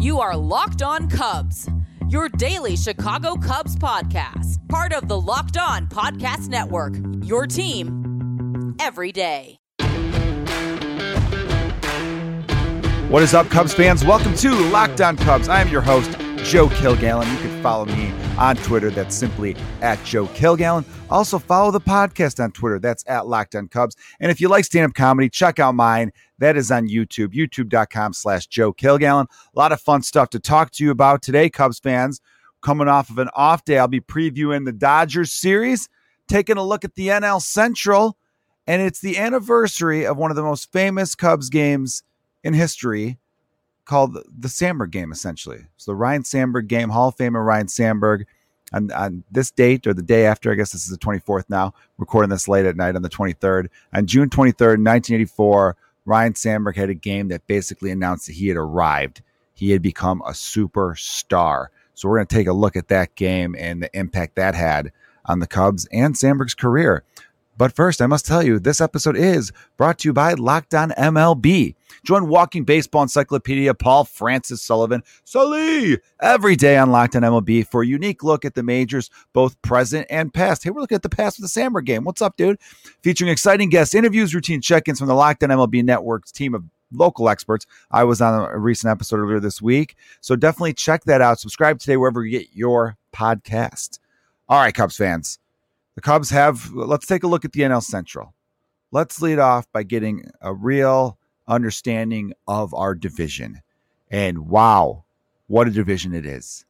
You are Locked On Cubs, your daily Chicago Cubs podcast, part of the Locked On Podcast Network. Your team every day. What is up, Cubs fans? Welcome to Locked On Cubs. I am your host, Joe Kilgallon. You can follow me on Twitter. That's simply at Joe Kilgallon. Also, follow the podcast on Twitter. That's at Locked On Cubs. And if you like stand up comedy, check out mine. That is on YouTube, youtube.com slash Joe Kilgallon. A lot of fun stuff to talk to you about today, Cubs fans. Coming off of an off day, I'll be previewing the Dodgers series, taking a look at the NL Central. And it's the anniversary of one of the most famous Cubs games in history called the Sandberg game, essentially. So the Ryne Sandberg game, Hall of Famer Ryne Sandberg. On, on this date or the day after, I guess this is the 24th now, recording this late at night on the 23rd. On June 23rd, 1984, Ryne Sandberg had a game that basically announced that he had arrived. He had become a superstar. So we're going to take a look at that game and the impact that had on the Cubs and Sandberg's career. But first, I must tell you, this episode is brought to you by Locked On MLB. Join Walking Baseball Encyclopedia Paul Francis Sullivan, Sully, every day on Locked On MLB for a unique look at the majors, both present and past. Hey, we're looking at the past of the Sandberg game. What's up, dude? Featuring exciting guests, interviews, routine check-ins from the Locked On MLB Network's team of local experts. I was on a recent episode earlier this week. So definitely check that out. Subscribe today wherever you get your podcast. All right, Cubs fans. The Cubs have, let's take a look at the NL Central. Let's lead off by getting a real understanding of our division. And wow, what a division it is.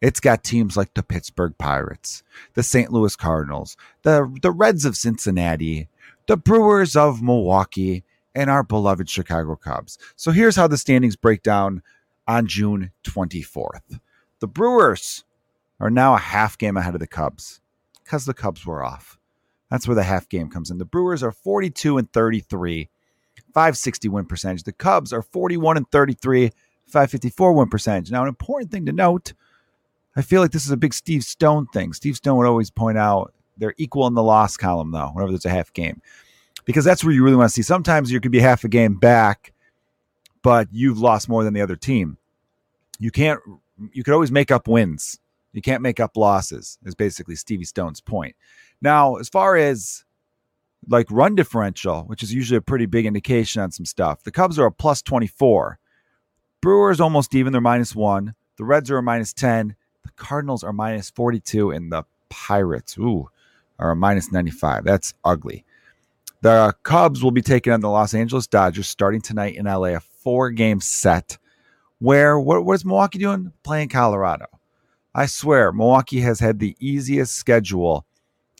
It's got teams like the Pittsburgh Pirates, the St. Louis Cardinals, the, the Reds of Cincinnati, the Brewers of Milwaukee, and our beloved Chicago Cubs. So here's how the standings break down on June 24th. The Brewers are now a half game ahead of the Cubs because the Cubs were off. That's where the half game comes in. The Brewers are 42 and 33, 560 win percentage. The Cubs are 41 and 33, 554 win percentage. Now, an important thing to note I feel like this is a big Steve Stone thing. Steve Stone would always point out they're equal in the loss column, though, whenever there's a half game, because that's where you really want to see. Sometimes you could be half a game back, but you've lost more than the other team. You can't, you could always make up wins. You can't make up losses, is basically Stevie Stone's point. Now, as far as like run differential, which is usually a pretty big indication on some stuff, the Cubs are a plus 24. Brewers almost even, they're minus one. The Reds are a minus 10. The Cardinals are minus 42. And the Pirates, ooh, are a minus 95. That's ugly. The Cubs will be taking on the Los Angeles Dodgers starting tonight in LA, a four game set. Where what, what is Milwaukee doing? Playing Colorado. I swear, Milwaukee has had the easiest schedule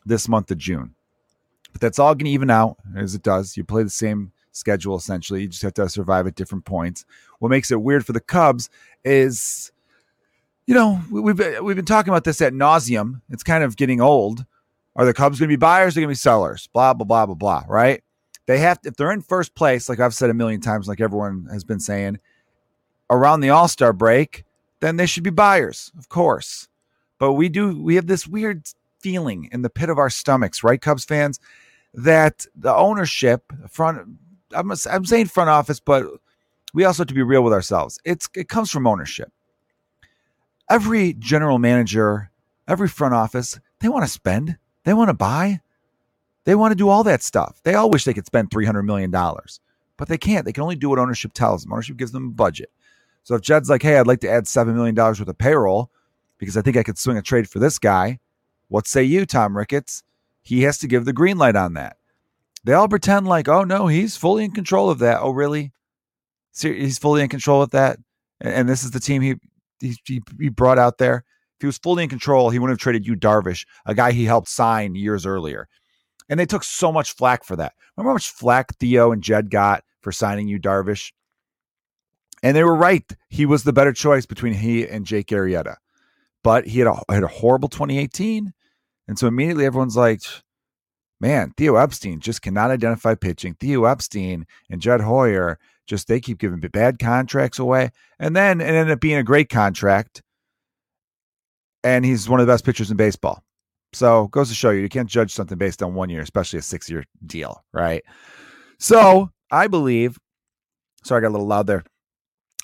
this month of June. But that's all going to even out as it does. You play the same schedule essentially. You just have to survive at different points. What makes it weird for the Cubs is, you know, we've we've been talking about this at nauseum. It's kind of getting old. Are the Cubs going to be buyers? Or going to be sellers? Blah blah blah blah blah. Right? They have to, if they're in first place, like I've said a million times, like everyone has been saying, around the All Star break, then they should be buyers, of course. But we do we have this weird feeling in the pit of our stomachs, right, Cubs fans, that the ownership front I'm I'm saying front office, but we also have to be real with ourselves. It's it comes from ownership. Every general manager, every front office, they want to spend, they want to buy, they want to do all that stuff. They all wish they could spend three hundred million dollars, but they can't. They can only do what ownership tells them. Ownership gives them a budget. So if Jed's like, hey, I'd like to add $7 million worth of payroll because I think I could swing a trade for this guy, what say you, Tom Ricketts? He has to give the green light on that. They all pretend like, oh, no, he's fully in control of that. Oh, really? He's fully in control of that. And this is the team he, he, he brought out there. If he was fully in control, he wouldn't have traded Yu Darvish, a guy he helped sign years earlier. And they took so much flack for that. Remember how much flack Theo and Jed got for signing Yu Darvish? And they were right. He was the better choice between he and Jake Arrieta. But he had a, had a horrible 2018. And so immediately everyone's like, man, Theo Epstein just cannot identify pitching. Theo Epstein and Jed Hoyer just they keep giving bad contracts away. And then it ended up being a great contract. And he's one of the best pitchers in baseball. So goes to show you, you can't judge something based on one year, especially a six year deal, right? So I believe, sorry, I got a little loud there.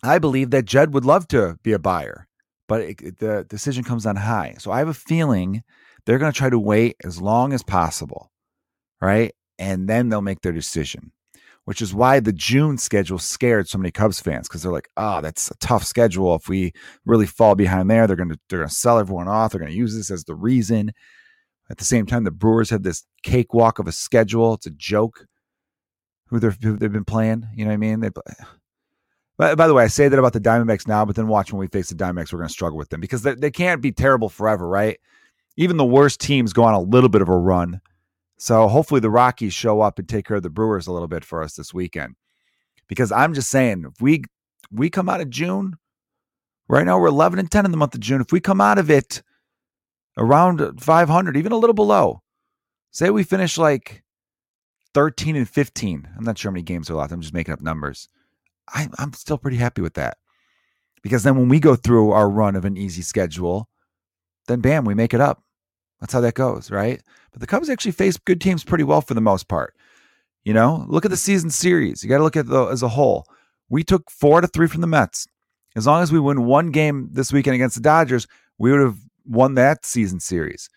I believe that Jed would love to be a buyer, but it, it, the decision comes on high. So I have a feeling they're going to try to wait as long as possible, right? And then they'll make their decision, which is why the June schedule scared so many Cubs fans because they're like, oh, that's a tough schedule. If we really fall behind there, they're going to they're going to sell everyone off. They're going to use this as the reason. At the same time, the Brewers have this cakewalk of a schedule. It's a joke who, who they've been playing. You know what I mean? They, by, by the way, I say that about the Diamondbacks now, but then watch when we face the Diamondbacks, we're going to struggle with them because they, they can't be terrible forever, right? Even the worst teams go on a little bit of a run. So hopefully the Rockies show up and take care of the Brewers a little bit for us this weekend. Because I'm just saying, if we we come out of June, right now we're 11 and 10 in the month of June. If we come out of it around 500, even a little below, say we finish like 13 and 15. I'm not sure how many games are left. I'm just making up numbers. I, I'm still pretty happy with that. Because then when we go through our run of an easy schedule, then bam, we make it up. That's how that goes, right? But the Cubs actually face good teams pretty well for the most part. You know, look at the season series. You got to look at the as a whole. We took four to three from the Mets. As long as we win one game this weekend against the Dodgers, we would have won that season series.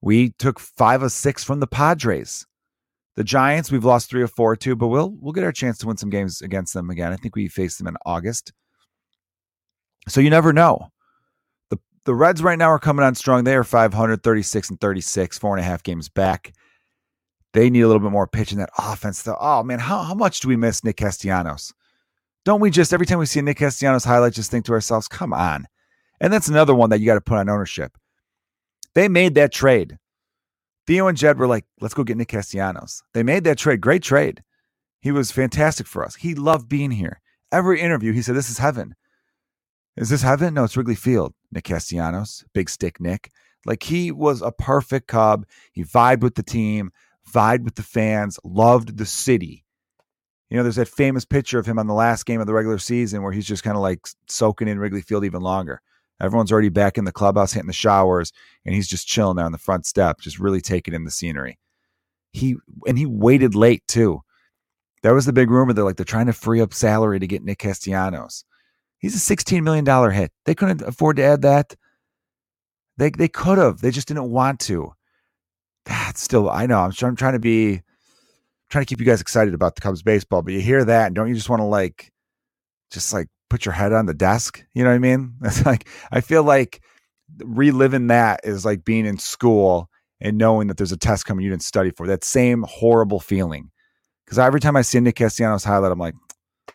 We took five of six from the Padres. The Giants, we've lost three or four too, but we'll we'll get our chance to win some games against them again. I think we faced them in August. So you never know the Reds right now are coming on strong. They are 536 and 36, four and a half games back. They need a little bit more pitch in that offense, though. Oh, man, how, how much do we miss Nick Castellanos? Don't we just, every time we see Nick Castellanos highlight, just think to ourselves, come on. And that's another one that you got to put on ownership. They made that trade. Theo and Jed were like, let's go get Nick Castellanos. They made that trade. Great trade. He was fantastic for us. He loved being here. Every interview, he said, This is heaven. Is this heaven? No, it's Wrigley Field. Nick Castellanos, Big Stick Nick. Like he was a perfect Cub. He vibed with the team, vibed with the fans, loved the city. You know, there's that famous picture of him on the last game of the regular season where he's just kind of like soaking in Wrigley Field even longer. Everyone's already back in the clubhouse hitting the showers, and he's just chilling there on the front step, just really taking in the scenery. He and he waited late too. That was the big rumor. They're like they're trying to free up salary to get Nick Castellanos. He's a $16 million hit. They couldn't afford to add that. They, they could have. They just didn't want to. That's still, I know. I'm, I'm trying to be, trying to keep you guys excited about the Cubs baseball, but you hear that and don't you just want to like, just like put your head on the desk? You know what I mean? It's like, I feel like reliving that is like being in school and knowing that there's a test coming you didn't study for. That same horrible feeling. Because every time I see Nick Castellanos highlight, I'm like,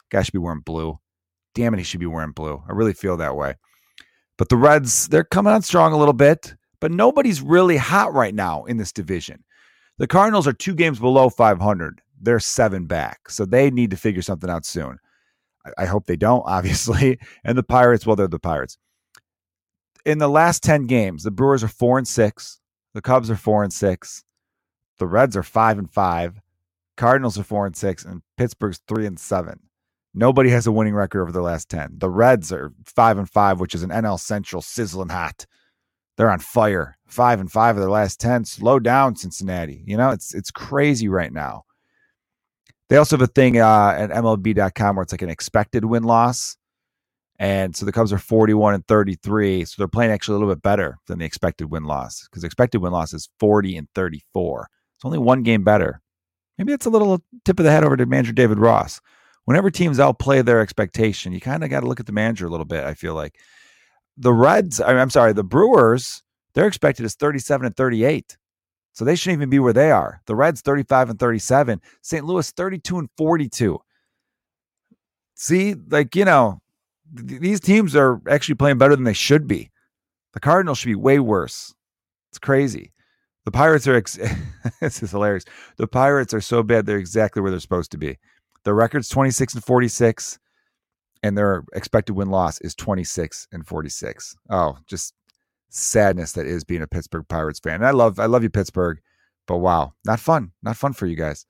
guy should be wearing blue damn it, he should be wearing blue. I really feel that way. But the Reds, they're coming on strong a little bit, but nobody's really hot right now in this division. The Cardinals are two games below 500. They're seven back. So they need to figure something out soon. I, hope they don't, obviously. And the Pirates, well, they're the Pirates. In the last 10 games, the Brewers are four and six. The Cubs are four and six. The Reds are five and five. Cardinals are four and six, and Pittsburgh's three and seven. Nobody has a winning record over the last 10. The Reds are 5 and 5, which is an NL Central sizzling hot. They're on fire. 5 and 5 of their last 10. Slow down Cincinnati. You know, it's it's crazy right now. They also have a thing uh, at MLB.com where it's like an expected win loss. And so the Cubs are 41 and 33. So they're playing actually a little bit better than the expected win loss because expected win loss is 40 and 34. It's only one game better. Maybe that's a little tip of the head over to manager David Ross whenever teams outplay their expectation, you kind of got to look at the manager a little bit. I feel like the Reds, I'm sorry, the Brewers, they're expected as 37 and 38. So they shouldn't even be where they are. The Reds 35 and 37, St. Louis 32 and 42. See, like, you know, th- these teams are actually playing better than they should be. The Cardinals should be way worse. It's crazy. The Pirates are, ex- this is hilarious. The Pirates are so bad, they're exactly where they're supposed to be. The record's 26 and 46, and their expected win loss is 26 and 46. Oh, just sadness that is being a Pittsburgh Pirates fan. And I love I love you, Pittsburgh, but wow, not fun. Not fun for you guys.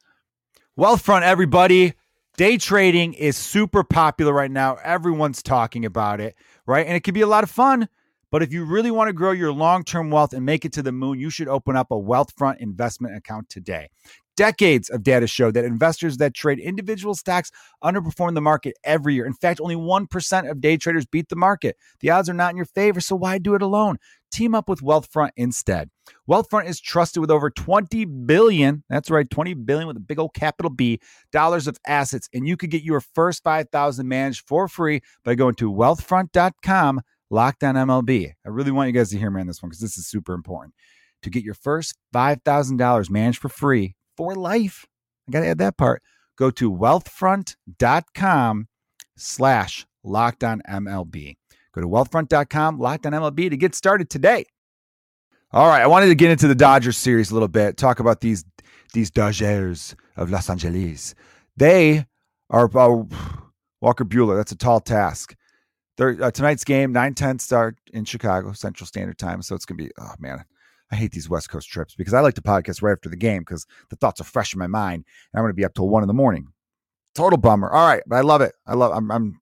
Wealthfront, everybody. Day trading is super popular right now. Everyone's talking about it, right? And it can be a lot of fun, But if you really want to grow your long term wealth and make it to the moon, you should open up a Wealthfront investment account today. Decades of data show that investors that trade individual stocks underperform the market every year. In fact, only 1% of day traders beat the market. The odds are not in your favor, so why do it alone? Team up with Wealthfront instead. Wealthfront is trusted with over 20 billion, that's right, 20 billion with a big old capital B, dollars of assets, and you could get your first 5,000 managed for free by going to wealthfront.com locked on MLB. I really want you guys to hear me on this one because this is super important. To get your first $5,000 managed for free for life, I got to add that part. Go to wealthfront.com slash locked on MLB. Go to wealthfront.com, locked on MLB to get started today. All right, I wanted to get into the Dodgers series a little bit, talk about these these Dodgers of Los Angeles. They are uh, Walker Buehler. That's a tall task. uh, tonight's game, 9 10 start in Chicago, Central Standard Time. So it's going to be, oh man, I hate these West Coast trips because I like to podcast right after the game because the thoughts are fresh in my mind. And I'm going to be up till one in the morning. Total bummer. All right, but I love it. I love. I'm I'm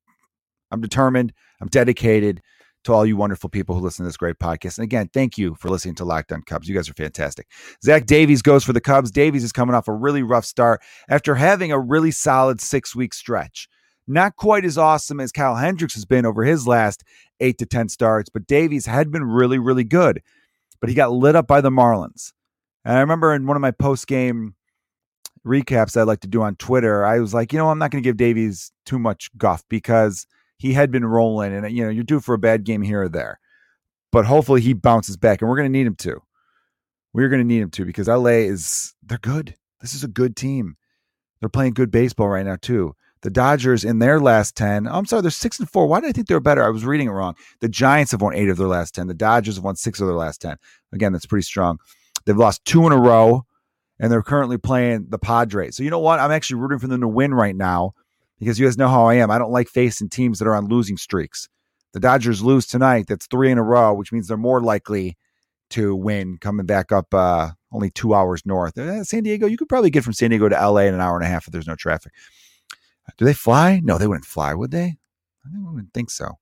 I'm determined. I'm dedicated to all you wonderful people who listen to this great podcast. And again, thank you for listening to Locked On Cubs. You guys are fantastic. Zach Davies goes for the Cubs. Davies is coming off a really rough start after having a really solid six week stretch. Not quite as awesome as Kyle Hendricks has been over his last eight to 10 starts, but Davies had been really, really good. But he got lit up by the Marlins. And I remember in one of my post game recaps I like to do on Twitter, I was like, you know, I'm not going to give Davies too much guff because he had been rolling, and you know, you're due for a bad game here or there. But hopefully he bounces back, and we're going to need him to. We're going to need him to because LA is they're good. This is a good team. They're playing good baseball right now too. The Dodgers in their last 10, I'm sorry, they're six and four. Why did I think they were better? I was reading it wrong. The Giants have won eight of their last 10. The Dodgers have won six of their last 10. Again, that's pretty strong. They've lost two in a row, and they're currently playing the Padres. So you know what? I'm actually rooting for them to win right now because you guys know how I am. I don't like facing teams that are on losing streaks. The Dodgers lose tonight. That's three in a row, which means they're more likely to win coming back up uh, only two hours north. Uh, San Diego, you could probably get from San Diego to LA in an hour and a half if there's no traffic. Do they fly? No, they wouldn't fly, would they? I wouldn't think so.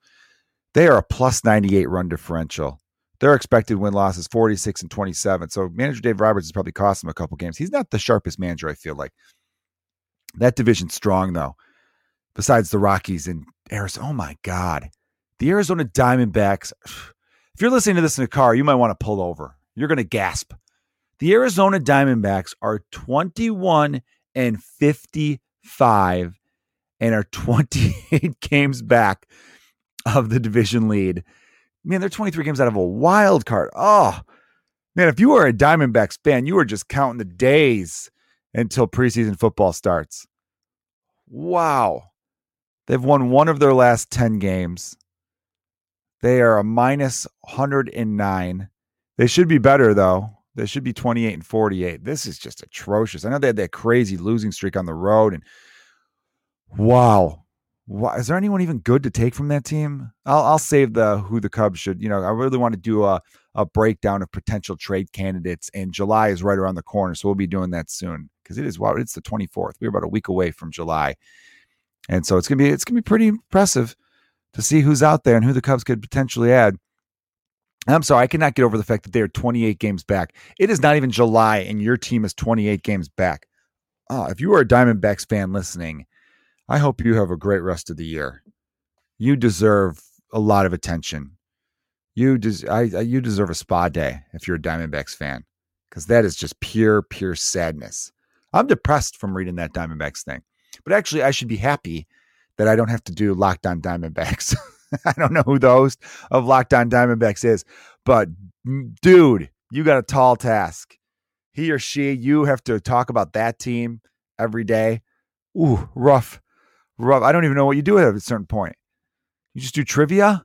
They are a plus 98 run differential. Their expected win loss is 46 and 27. So manager Dave Roberts has probably cost them a couple games. He's not the sharpest manager, I feel like. That division's strong, though besides the Rockies and Arizona. Oh my God. The Arizona Diamondbacks. If you're listening to this in a car, you might want to pull over. You're going to gasp. The Arizona Diamondbacks are 21 and 55 and are 28 games back of the division lead. Man, they're 23 games out of a wild card. Oh, man, if you are a Diamondbacks fan, you are just counting the days until preseason football starts. Wow. They've won one of their last 10 games. They are a minus 109. They should be better, though. They should be 28 and 48. This is just atrocious. I know they had that crazy losing streak on the road. And wow. wow. Is there anyone even good to take from that team? I'll, I'll save the who the Cubs should. You know, I really want to do a, a breakdown of potential trade candidates. And July is right around the corner. So we'll be doing that soon because it is, wow, it's the 24th. We're about a week away from July. And so it's gonna be it's gonna be pretty impressive to see who's out there and who the Cubs could potentially add. I'm sorry, I cannot get over the fact that they are 28 games back. It is not even July, and your team is 28 games back. Oh, if you are a Diamondbacks fan listening, I hope you have a great rest of the year. You deserve a lot of attention. You des- I, you deserve a spa day if you're a Diamondbacks fan, because that is just pure, pure sadness. I'm depressed from reading that Diamondbacks thing. But actually, I should be happy that I don't have to do Locked On Diamondbacks. I don't know who the host of Locked On Diamondbacks is, but dude, you got a tall task. He or she, you have to talk about that team every day. Ooh, rough, rough. I don't even know what you do at a certain point. You just do trivia.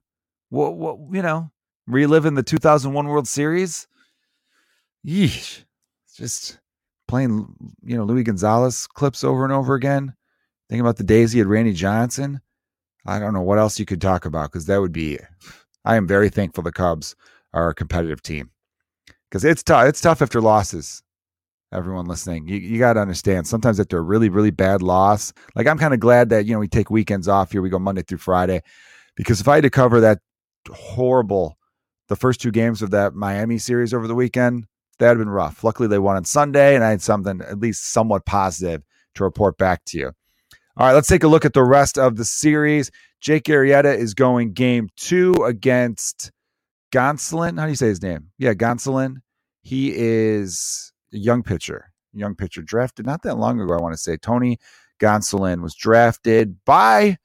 What, what, you know, reliving the 2001 World Series. Yeesh, just playing, you know, Luis Gonzalez clips over and over again. Think about the days he had Randy Johnson. I don't know what else you could talk about because that would be. I am very thankful the Cubs are a competitive team because it's tough. It's tough after losses. Everyone listening, you, you got to understand. Sometimes after a really really bad loss, like I'm kind of glad that you know we take weekends off here. We go Monday through Friday because if I had to cover that horrible the first two games of that Miami series over the weekend, that had been rough. Luckily, they won on Sunday, and I had something at least somewhat positive to report back to you. All right, let's take a look at the rest of the series. Jake Arrieta is going game two against Gonsolin. How do you say his name? Yeah, Gonsolin. He is young pitcher, young pitcher drafted not that long ago, I want to say. Tony Gonsolin was drafted by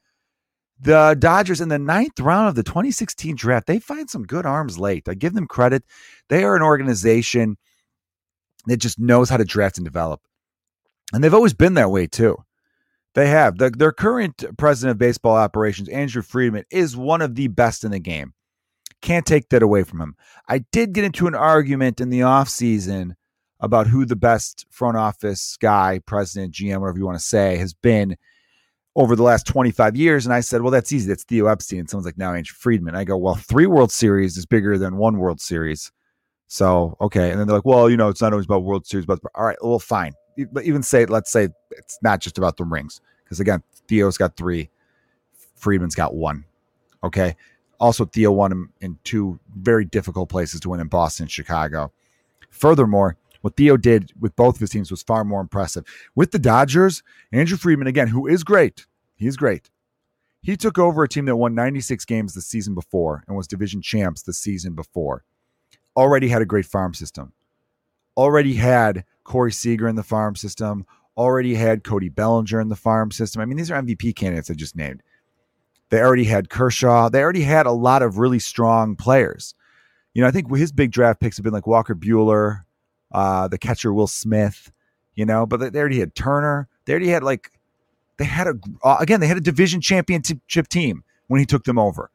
the Dodgers in the ninth round of the 2016 draft. They find some good arms late. I give them credit. They are an organization that just knows how to draft and develop. And they've always been that way too. They have. The, their current president of baseball operations, Andrew Friedman, is one of the best in the game. Can't take that away from him. I did get into an argument in the offseason about who the best front office guy, president, GM, whatever you want to say, has been over the last 25 years. And I said, well, that's easy. That's Theo Epstein. And someone's like, now Andrew Friedman. I go, well, three World Series is bigger than one World Series. So, okay. And then they're like, well, you know, it's not always about World Series, but all right, well, fine. But even say, let's say it's not just about the rings. Because again, Theo's got three, Friedman's got one. Okay. Also, Theo won in two very difficult places to win in Boston and Chicago. Furthermore, what Theo did with both of his teams was far more impressive. With the Dodgers, Andrew Friedman, again, who is great, he's great. He took over a team that won 96 games the season before and was division champs the season before. Already had a great farm system. Already had Corey Seager in the farm system. Already had Cody Bellinger in the farm system. I mean, these are MVP candidates I just named. They already had Kershaw. They already had a lot of really strong players. You know, I think his big draft picks have been like Walker Buehler, uh, the catcher Will Smith, you know, but they already had Turner. They already had like, they had a, uh, again, they had a division championship team when he took them over.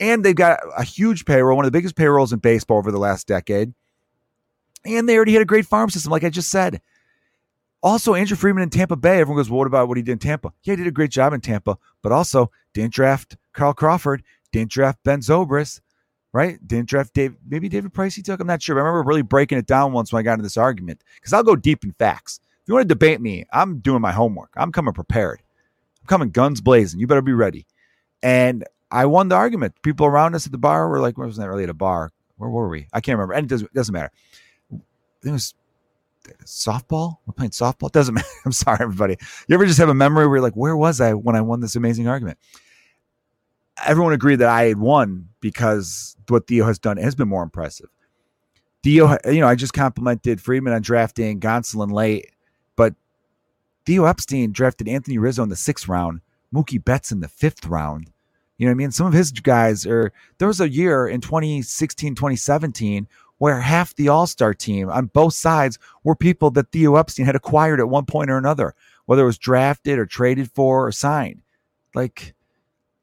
And they've got a huge payroll, one of the biggest payrolls in baseball over the last decade. And they already had a great farm system, like I just said. Also, Andrew Friedman in Tampa Bay. Everyone goes, well, what about what he did in Tampa? Yeah, he did a great job in Tampa, but also didn't draft Carl Crawford, didn't draft Ben Zobrist, right? Didn't draft Dave. Maybe David Price he took. I'm not sure. I remember really breaking it down once when I got into this argument because I'll go deep in facts. If you want to debate me, I'm doing my homework. I'm coming prepared. I'm coming guns blazing. You better be ready. And I won the argument. People around us at the bar were like, "Where was that really at a bar? Where were we? I can't remember." And it doesn't, doesn't matter. It was softball. We're playing softball. It doesn't matter. I'm sorry, everybody. You ever just have a memory where you're like, "Where was I when I won this amazing argument?" Everyone agreed that I had won because what Theo has done has been more impressive. Theo, you know, I just complimented Friedman on drafting Gonsolin late, but Theo Epstein drafted Anthony Rizzo in the sixth round, Mookie Betts in the fifth round. You know what I mean? Some of his guys are, there was a year in 2016, 2017 where half the all star team on both sides were people that Theo Epstein had acquired at one point or another, whether it was drafted or traded for or signed. Like,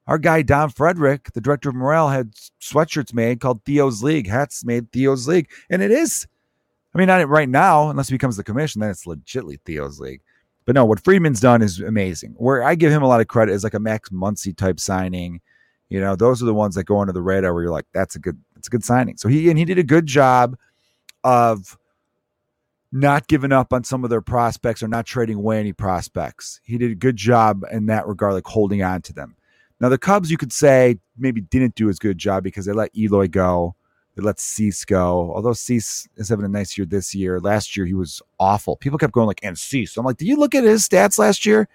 our guy Don Frederick, the director of morale, had sweatshirts made called Theo's League, hats made Theo's League, and it is. I mean, not right now, unless he becomes the commission, then it's legitly Theo's League. But no, what Friedman's done is amazing. Where I give him a lot of credit is like a Max Muncy type signing. You know, those are the ones that go under the radar where you're like, that's a good, that's a good signing. So he and he did a good job of not giving up on some of their prospects or not trading away any prospects. He did a good job in that regard, like holding on to them. Now the Cubs, you could say, maybe didn't do as good a job because they let Eloy go, they let Cease go. Although Cease is having a nice year this year, last year he was awful. People kept going like, and Cease. I'm like, did you look at his stats last year?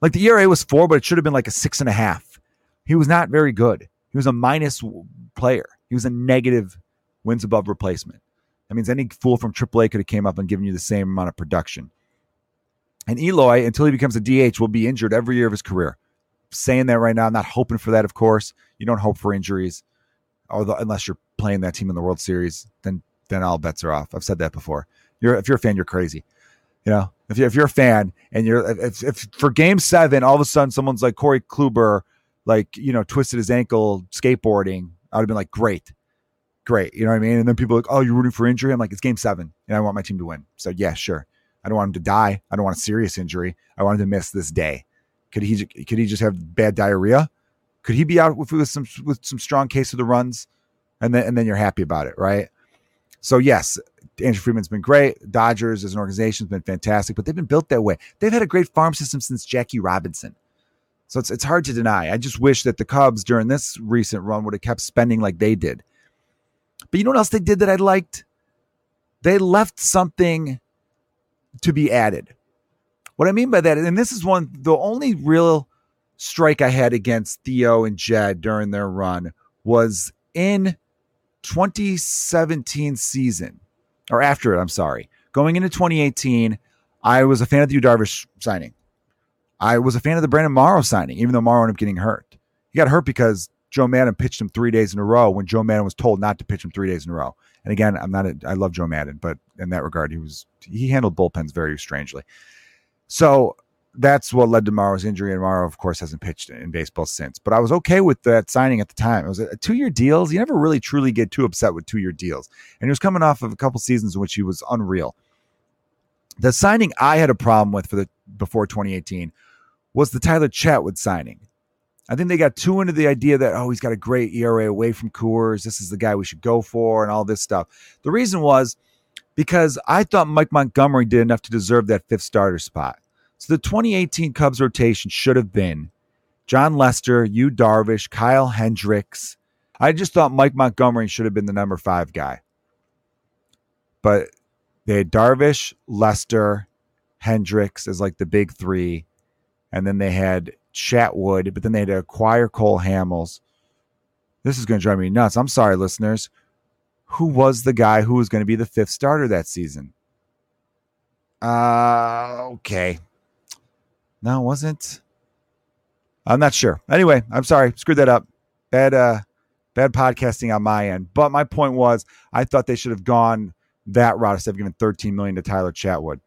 Like the ERA was four, but it should have been like a six and a half. He was not very good. He was a minus player. He was a negative wins above replacement. That means any fool from AAA could have came up and given you the same amount of production. And Eloy, until he becomes a DH, will be injured every year of his career saying that right now. I'm not hoping for that, of course. You don't hope for injuries, although unless you're playing that team in the World Series, then then all bets are off. I've said that before. You're if you're a fan, you're crazy. You know, if you're, if you're a fan and you're if, if for Game Seven, all of a sudden someone's like Corey Kluber, like you know, twisted his ankle skateboarding, I would have been like, great, great. You know what I mean? And then people like, oh, you're rooting for injury. I'm like, it's Game Seven, and I want my team to win. So yeah, sure. I don't want him to die. I don't want a serious injury. I want him to miss this day. Could he could he just have bad diarrhea? Could he be out with, with some with some strong case of the runs, and then and then you're happy about it, right? So yes, Andrew Friedman's been great. Dodgers as an organization has been fantastic, but they've been built that way. They've had a great farm system since Jackie Robinson. So it's it's hard to deny. I just wish that the Cubs during this recent run would have kept spending like they did. But you know what else they did that I liked? They left something to be added. What I mean by that, and this is one, the only real strike I had against Theo and Jed during their run was in 2017 season, or after it, I'm sorry. Going into 2018, I was a fan of the Yu Darvish signing. I was a fan of the Brandon Morrow signing, even though Morrow ended up getting hurt. He got hurt because Joe Maddon pitched him three days in a row when Joe Maddon was told not to pitch him three days in a row. And again, I'm not, a, I love Joe Maddon, but in that regard, he was, he handled bullpens very strangely. So that's what led to Morrow's injury. And Morrow, of course, hasn't pitched in baseball since. But I was okay with that signing at the time. It was a two year deals. You never really truly get too upset with two year deals. And he was coming off of a couple seasons in which he was unreal. The signing I had a problem with for the before 2018 was the Tyler Chatwood signing. I think they got too into the idea that, oh, he's got a great ERA away from Coors. This is the guy we should go for, and all this stuff. The reason was because I thought Mike Montgomery did enough to deserve that fifth starter spot. So the 2018 Cubs rotation should have been Jon Lester, Yu Darvish, Kyle Hendricks. I just thought Mike Montgomery should have been the number five guy. But they had Darvish, Lester, Hendricks as like the big three. And then they had Chatwood, but then they had to acquire Cole Hamels. This is going to drive me nuts. I'm sorry, listeners. Who was the guy who was going to be the fifth starter that season? Uh, okay. No, it wasn't. I'm not sure. Anyway, I'm sorry. Screwed that up. Bad uh bad podcasting on my end. But my point was I thought they should have gone that route instead of giving 13 million to Tyler Chatwood.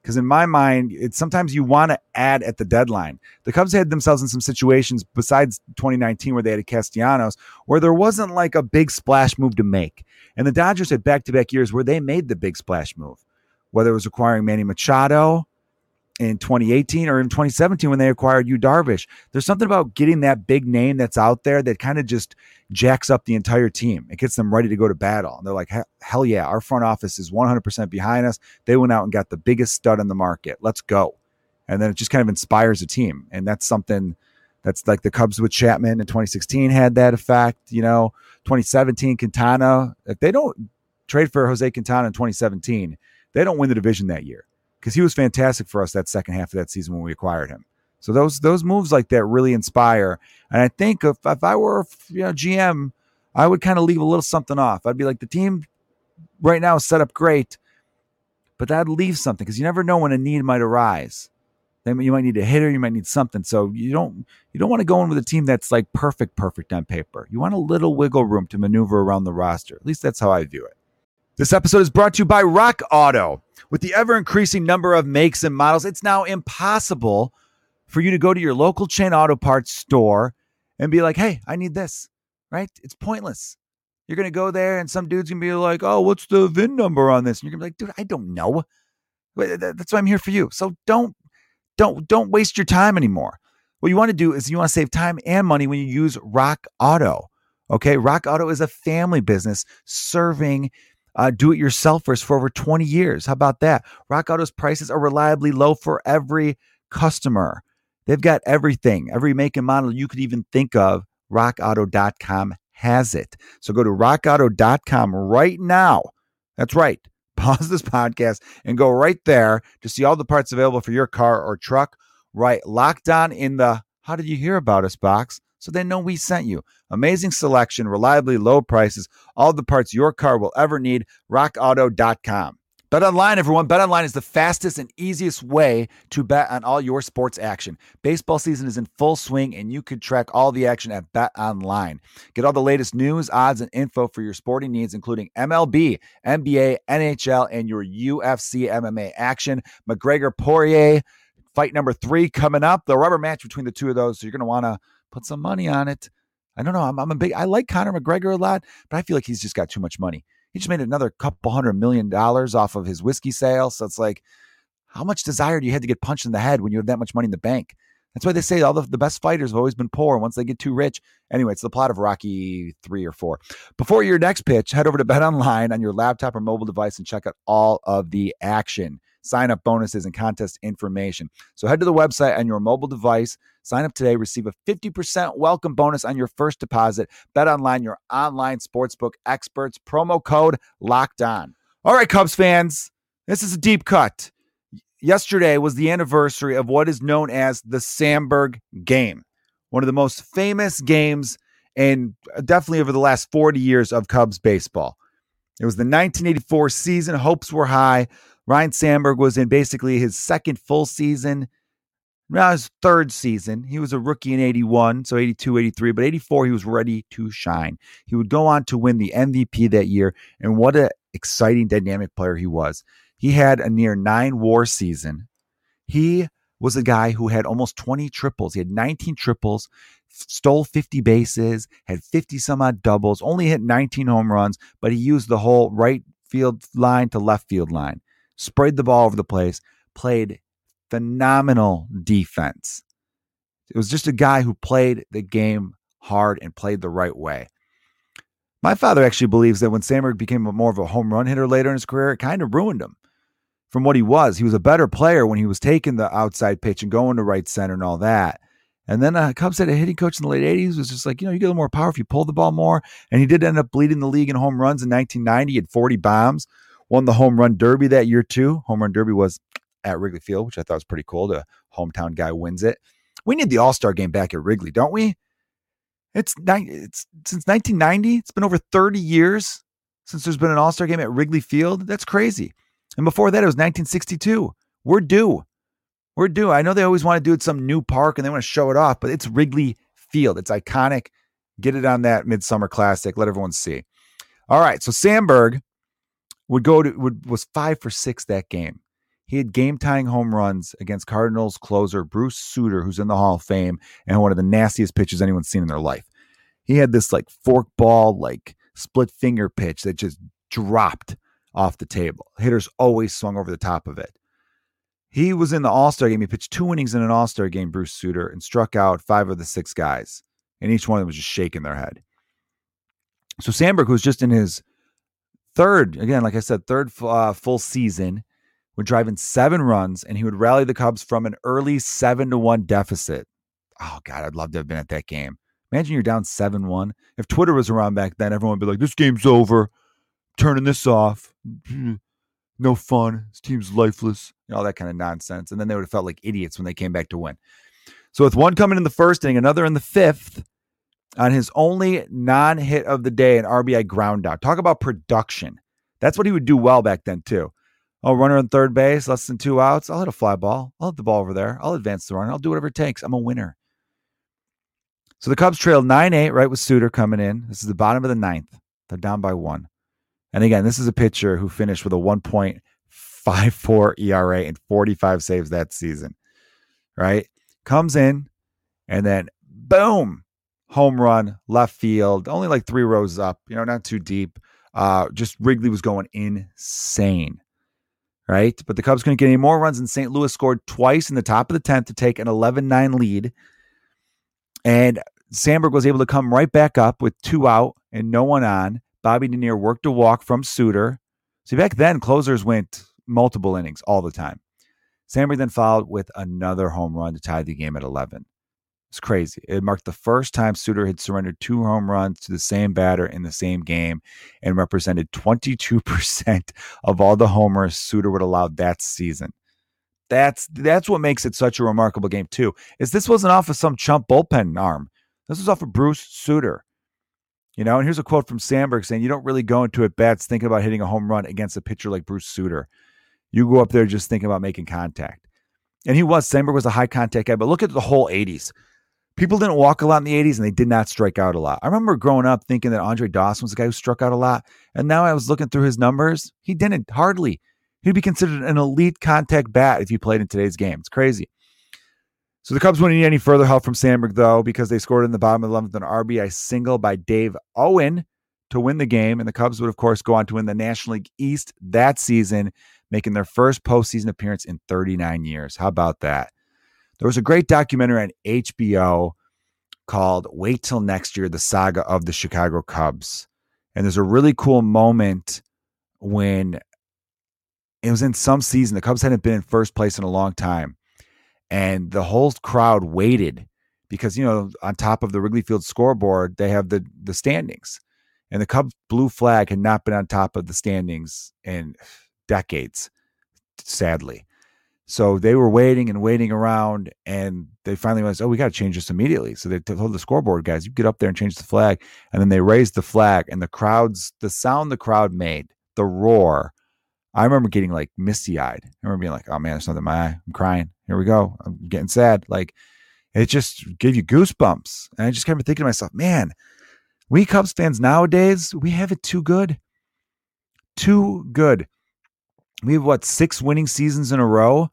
Because in my mind, it's sometimes you want to add at the deadline. The Cubs had themselves in some situations besides 2019 where they had Castellanos, where there wasn't like a big splash move to make. And the Dodgers had back to back years where they made the big splash move, whether it was acquiring Manny Machado in 2018 or in 2017 when they acquired Yu Darvish. There's something about getting that big name that's out there that kind of just jacks up the entire team. It gets them ready to go to battle. And they're like, hell yeah, our front office is 100% behind us. They went out and got the biggest stud in the market. Let's go. And then it just kind of inspires a team. And that's something that's like the Cubs with Chapman in 2016 had that effect. You know, 2017 Quintana, if they don't trade for Jose Quintana in 2017, they don't win the division that year because he was fantastic for us that second half of that season when we acquired him. So those those moves like that really inspire. And I think if, if I were you know GM, I would kind of leave a little something off. I'd be like the team right now is set up great, but that'd leave something because you never know when a need might arise. Then you might need a hitter, you might need something. So you don't you don't want to go in with a team that's like perfect, perfect on paper. You want a little wiggle room to maneuver around the roster. At least that's how I view it. This episode is brought to you by Rock Auto. With the ever increasing number of makes and models, it's now impossible for you to go to your local chain auto parts store and be like, hey, I need this, right? It's pointless. You're going to go there and some dude's going to be like, oh, what's the VIN number on this? And you're going to be like, dude, I don't know. That's why I'm here for you. So don't, don't, don't waste your time anymore. What you want to do is you want to save time and money when you use Rock Auto. Okay. Rock Auto is a family business serving uh, do it yourselfers for over 20 years. How about that? Rock Auto's prices are reliably low for every customer. They've got everything, every make and model you could even think of. RockAuto.com has it. So go to rockauto.com right now. That's right. Pause this podcast and go right there to see all the parts available for your car or truck. Right, locked on in the How Did You Hear About Us box so they know we sent you. Amazing selection, reliably low prices, all the parts your car will ever need. RockAuto.com. Bet online, everyone. Bet online is the fastest and easiest way to bet on all your sports action. Baseball season is in full swing, and you could track all the action at Bet Online. Get all the latest news, odds, and info for your sporting needs, including MLB, NBA, NHL, and your UFC MMA action. McGregor Poirier fight number three coming up. The rubber match between the two of those. So you're going to want to put some money on it. I don't know. I'm, I'm a big, I like Conor McGregor a lot, but I feel like he's just got too much money. He just made another couple hundred million dollars off of his whiskey sale. So it's like, how much desire do you have to get punched in the head when you have that much money in the bank? That's why they say all the, the best fighters have always been poor. Once they get too rich, anyway, it's the plot of Rocky three or four. Before your next pitch, head over to Bet Online on your laptop or mobile device and check out all of the action. Sign up bonuses, and contest information. So head to the website on your mobile device. Sign up today, receive a 50% welcome bonus on your first deposit. Bet online, your online sportsbook experts. Promo code locked on. All right, Cubs fans, this is a deep cut. Yesterday was the anniversary of what is known as the Sandberg game, one of the most famous games and definitely over the last 40 years of Cubs baseball. It was the 1984 season. Hopes were high. Ryne Sandberg was in basically his second full season. Now his third season. He was a rookie in 81, so 82, 83, but 84 he was ready to shine. He would go on to win the MVP that year, and what an exciting dynamic player he was. He had a near 9 WAR season. He was a guy who had almost 20 triples. He had 19 triples, stole 50 bases, had 50 some odd doubles, only hit 19 home runs, but he used the whole right field line to left field line, sprayed the ball over the place, played phenomenal defense. It was just a guy who played the game hard and played the right way. My father actually believes that when Sandberg became more of a home run hitter later in his career, it kind of ruined him from what he was. He was a better player when he was taking the outside pitch and going to right center and all that. And then uh, Cubs had a hitting coach in the late 80s was just like, you know, you get a little more power if you pull the ball more. And he did end up leading the league in home runs in 1990. He had 40 bombs, won the home run derby that year too. Home run derby was at Wrigley Field, which I thought was pretty cool. The hometown guy wins it. We need the All Star game back at Wrigley, don't we? It's, it's since 1990. It's been over 30 years since there's been an All Star game at Wrigley Field. That's crazy. And before that, it was 1962. We're due. We're due. I know they always want to do it some new park and they want to show it off, but it's Wrigley Field. It's iconic. Get it on that Midsummer Classic. Let everyone see. All right. So Sandberg would go to would was five for six that game. He had game tying home runs against Cardinals closer Bruce Sutter, who's in the Hall of Fame and one of the nastiest pitches anyone's seen in their life. He had this like fork ball, like split finger pitch that just dropped off the table. Hitters always swung over the top of it. He was in the All Star game. He pitched two innings in an All Star game, Bruce Sutter, and struck out five of the six guys. And each one of them was just shaking their head. So Sandberg, who was just in his third, again, like I said, third uh, full season, would drive in seven runs and he would rally the Cubs from an early seven to one deficit. Oh, God, I'd love to have been at that game. Imagine you're down 7 1. If Twitter was around back then, everyone would be like, this game's over turning this off. No fun. This team's lifeless. and all that kind of nonsense. And then they would have felt like idiots when they came back to win. So with one coming in the first inning, another in the fifth, on his only non-hit of the day, an RBI ground out. Talk about production. That's what he would do well back then too. Oh, runner on third base, less than two outs. I'll hit a fly ball. I'll hit the ball over there. I'll advance the run. I'll do whatever it takes. I'm a winner. So the Cubs trailed 9 8, right, with Sutter coming in. This is the bottom of the ninth. They're down by one. And again, this is a pitcher who finished with a 1.54 ERA and 45 saves that season, right? Comes in and then boom, home run, left field, only like three rows up, you know, not too deep. Uh, just Wrigley was going insane, right? But the Cubs couldn't get any more runs, and St. Louis scored twice in the top of the 10th to take an 11 9 lead. And Sandberg was able to come right back up with two out and no one on Bobby Dernier worked a walk from Sutter. See, back then, closers went multiple innings all the time. Sandberg then followed with another home run to tie the game at 11. It's crazy. It marked the first time Sutter had surrendered two home runs to the same batter in the same game and represented 22% of all the homers Sutter would allow that season. That's that's what makes it such a remarkable game too. Is this wasn't off of some chump bullpen arm. This was off of Bruce Sutter. You know, and here's a quote from Sandberg saying, You don't really go into at bats thinking about hitting a home run against a pitcher like Bruce Sutter. You go up there just thinking about making contact. And he was, Sandberg was a high contact guy, but look at the whole 80s. People didn't walk a lot in the 80s and they did not strike out a lot. I remember growing up thinking that Andre Dawson was the guy who struck out a lot. And now I was looking through his numbers. He didn't, hardly. He'd be considered an elite contact bat if he played in today's game. It's crazy. So the Cubs wouldn't need any further help from Sandberg, though, because they scored in the bottom of the 11th an RBI single by Dave Owen to win the game. And the Cubs would, of course, go on to win the National League East that season, making their first postseason appearance in 39 years. How about that? There was a great documentary on HBO called Wait Till Next Year The Saga of the Chicago Cubs. And there's a really cool moment when it was in some season. The Cubs hadn't been in first place in a long time. And the whole crowd waited because, you know, on top of the Wrigley Field scoreboard, they have the the standings. And the Cubs blue flag had not been on top of the standings in decades, sadly. So they were waiting and waiting around, and they finally went, "Oh, we got to change this immediately." So they told the scoreboard guys, "You get up there and change the flag." And then they raised the flag, and the crowds, the sound the crowd made, the roar. I remember getting like misty eyed. I remember being like, "Oh man, there's something in my eye. I'm crying. Here we go. I'm getting sad." Like it just gave you goosebumps, and I just kept thinking to myself, "Man, we Cubs fans nowadays, we have it too good, too good." We have what six winning seasons in a row.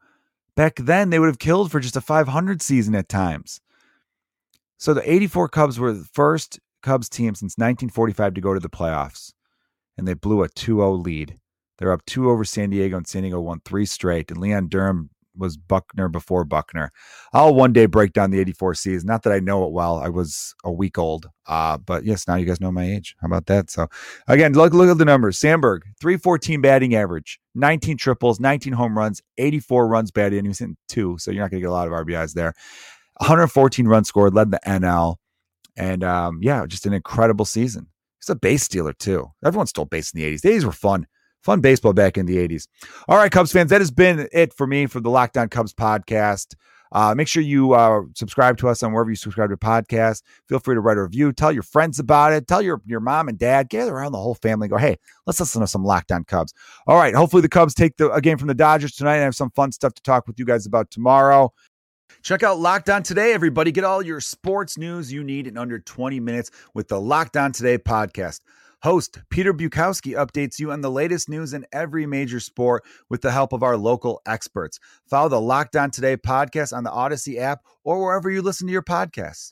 Back then, they would have killed for just a 500 season at times. So the 84 Cubs were the first Cubs team since 1945 to go to the playoffs, and they blew a 2 0 lead. They're up two over San Diego, and San Diego won three straight. And Leon Durham was Buckner before Buckner. I'll one day break down the 84 season. Not that I know it well. I was a week old. Uh, but yes, now you guys know my age. How about that? So again, look, look at the numbers. Sandberg, 314 batting average, 19 triples, 19 home runs, 84 runs batted, and he was in two. So you're not going to get a lot of RBIs there. 114 runs scored, led the NL. And um, yeah, just an incredible season. He's a base stealer too. Everyone stole base in the 80s. The 80s were fun fun baseball back in the 80s. All right, Cubs fans, that has been it for me for the Locked On Cubs podcast. Uh, make sure you uh, subscribe to us on wherever you subscribe to podcasts. Feel free to write a review. Tell your friends about it. Tell your, your mom and dad. Gather around the whole family. Go, hey, let's listen to some Locked On Cubs. All right. Hopefully the Cubs take the, a game from the Dodgers tonight and have some fun stuff to talk with you guys about tomorrow. Check out Locked On Today, everybody. Get all your sports news you need in under 20 minutes with the Locked On Today podcast. Host Peter Bukowski updates you on the latest news in every major sport with the help of our local experts. Follow the Locked On Today podcast on the Odyssey app or wherever you listen to your podcasts.